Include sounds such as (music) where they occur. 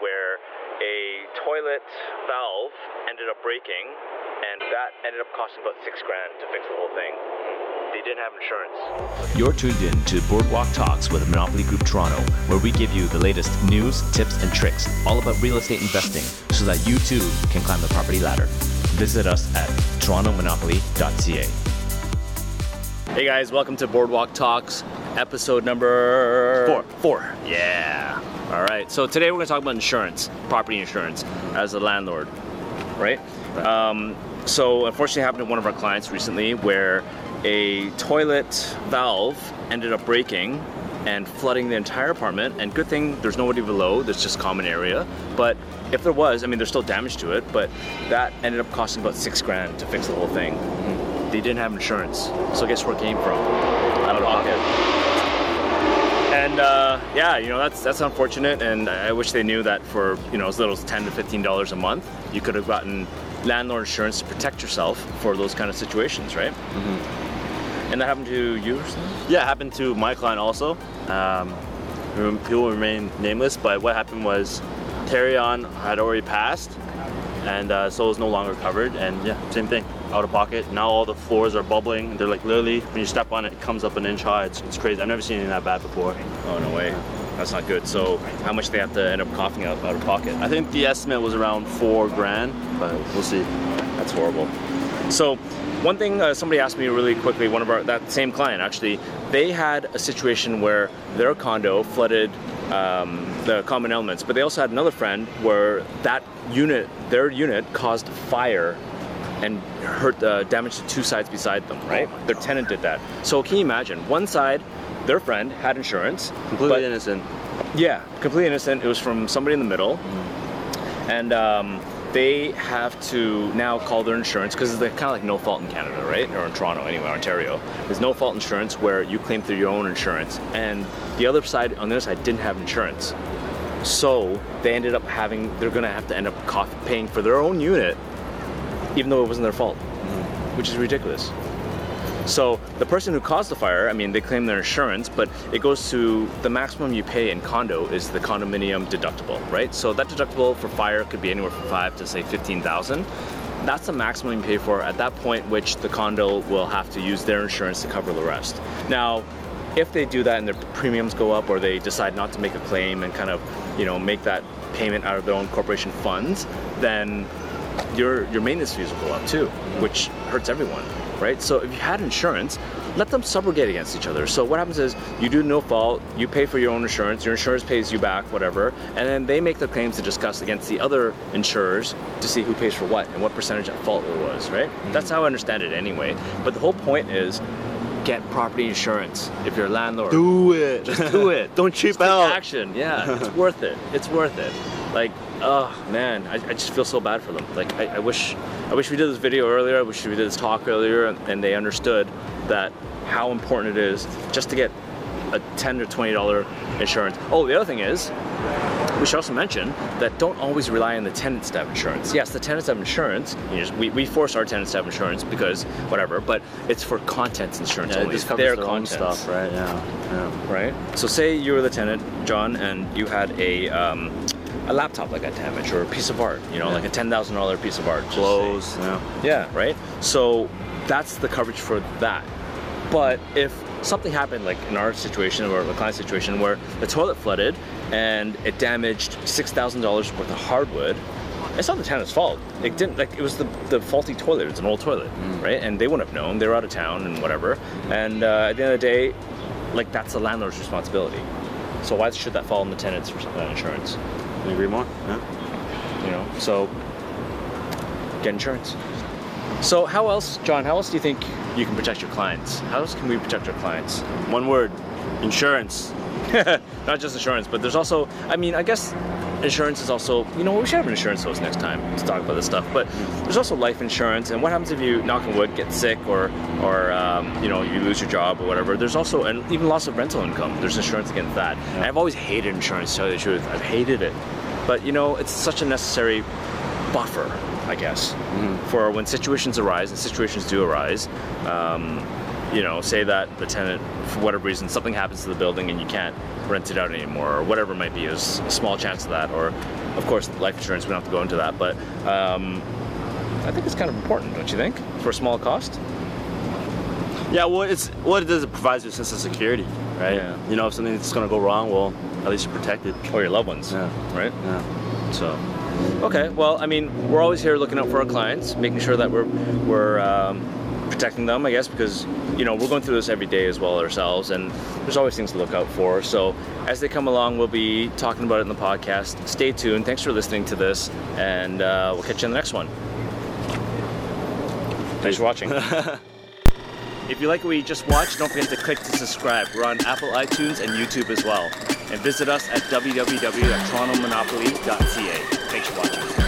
where a toilet valve ended up breaking, and that ended up costing about six grand to fix the whole thing. They didn't have insurance. You're tuned in to Boardwalk Talks with Monopoly Group Toronto, where we give you the latest news, tips, and tricks all about real estate investing so that you too can climb the property ladder. Visit us at torontomonopoly.ca. Hey guys, welcome to Boardwalk Talks, episode number Four. Four. Yeah. All right. So today we're going to talk about insurance, property insurance, as a landlord, right? Um, so unfortunately, happened to one of our clients recently where a toilet valve ended up breaking and flooding the entire apartment. And good thing there's nobody below. There's just common area. But if there was, I mean, there's still damage to it. But that ended up costing about six grand to fix the whole thing. They didn't have insurance. So guess where it came from? Out of pocket. And uh, yeah, you know that's that's unfortunate, and I wish they knew that for you know as little as ten to fifteen dollars a month, you could have gotten landlord insurance to protect yourself for those kind of situations, right? And that happened to you? or? Yeah, it happened to my client also. Um, will remain nameless, but what happened was Tarion had already passed, and uh, so it was no longer covered. And yeah, same thing, out of pocket. Now all the floors are bubbling. They're like literally, when you step on it, it comes up an inch high. It's, it's crazy. I've never seen anything that bad before. Oh no way, that's not good. So how much they have to end up coughing out out of pocket? I think the estimate was around four grand, but we'll see. That's horrible. So, one thing uh, somebody asked me really quickly, one of our that same client actually, they had a situation where their condo flooded um, the common elements, but they also had another friend where that unit, their unit, caused fire and hurt uh, damage to two sides beside them. Right, their tenant did that. So can you imagine? One side, their friend had insurance, Completely but- innocent. yeah, completely innocent. It was from somebody in the middle, and um, they have to now call their insurance because it's kind of like no fault in Canada, right? Or in Toronto, anyway, Ontario. There's no fault insurance where you claim through your own insurance, and the other side, on the other side, didn't have insurance. So they ended up having, they're gonna have to end up paying for their own unit, even though it wasn't their fault, mm-hmm. which is ridiculous. So the person who caused the fire, I mean, they claim their insurance, but it goes to the maximum you pay in condo is the condominium deductible, right? So that deductible for fire could be anywhere from five to say fifteen thousand. That's the maximum you pay for at that point, which the condo will have to use their insurance to cover the rest. Now, if they do that and their premiums go up, or they decide not to make a claim and kind of, you know, make that payment out of their own corporation funds, then your your maintenance fees will go up too, which hurts everyone, right? So if you had insurance, let them subrogate against each other. So what happens is you do no fault, you pay for your own insurance, your insurance pays you back, whatever, and then they make their claims to discuss against the other insurers to see who pays for what and what percentage at fault it was, right? Mm-hmm. That's how I understand it anyway. But the whole point is get property insurance if you're a landlord. Do it. Just do it. (laughs) Don't cheap Just take out. action. Yeah, (laughs) it's worth it. It's worth it. Like, oh man, I, I just feel so bad for them. Like, I, I wish, I wish we did this video earlier. I wish we did this talk earlier, and, and they understood that how important it is just to get a ten or twenty dollar insurance. Oh, the other thing is, we should also mention that don't always rely on the tenants to have insurance. Yes, the tenants have insurance. You just, we, we force our tenants to have insurance because whatever, but it's for contents insurance Yeah, it only. just It's covers their their own stuff, right? Yeah. yeah. right? So say you were the tenant, John, and you had a um, a laptop that got damaged or a piece of art, you know, Yeah. like a ten thousand dollar piece of art. Clothes. Yeah. Yeah, right. So that's the coverage for that. But if something happened, like in our situation or the client situation, where the toilet flooded and it damaged six thousand dollars worth of hardwood, it's not the tenant's fault. It didn't like it was the the faulty toilet. It's an old toilet, right? And they wouldn't have known. They were out of town and whatever. And uh, at the end of the day, like that's the landlord's responsibility. So why should that fall on the tenant's insurance? Agree more? Yeah. You know, so get insurance. So how else, John? How else do you think you can protect your clients? How else can we protect our clients? One word. Insurance. (laughs) Not just insurance, but there's also, I mean, I guess insurance is also, you know, we should have an insurance host next time to talk about this stuff. But there's also life insurance, and what happens if you, knock on wood, get sick or, or um, you know, you lose your job or whatever? There's also, and even loss of rental income. There's insurance against that. And I've always hated insurance, to tell you the truth. I've hated it, but you know, it's such a necessary buffer, I guess, for when situations arise, and situations do arise. Um, you know, say that the tenant, for whatever reason, something happens to the building and you can't rent it out anymore, or whatever it might be. There's a small chance of that, or of course, life insurance. We don't have to go into that, but um, I think it's kind of important, don't you think, for a small cost? Yeah, well, it's what it does. It provides you a sense of security, right? Yeah. You know, if something's gonna go wrong, well, at least you're protected. Or your loved ones, Yeah. right? Yeah. So, okay. Well, I mean, we're always here looking out for our clients, making sure that we're we're um, protecting them, I guess, because you know we're going through this every day as well ourselves, and there's always things to look out for. So, as they come along, we'll be talking about it in the podcast. Stay tuned. Thanks for listening to this, and uh, we'll catch you in the next one. Thanks for watching. (laughs) If you like what you just watched, don't forget to click to subscribe. We're on Apple iTunes and YouTube as well. And visit us at www.torontomonopoly.ca. Thanks for watching.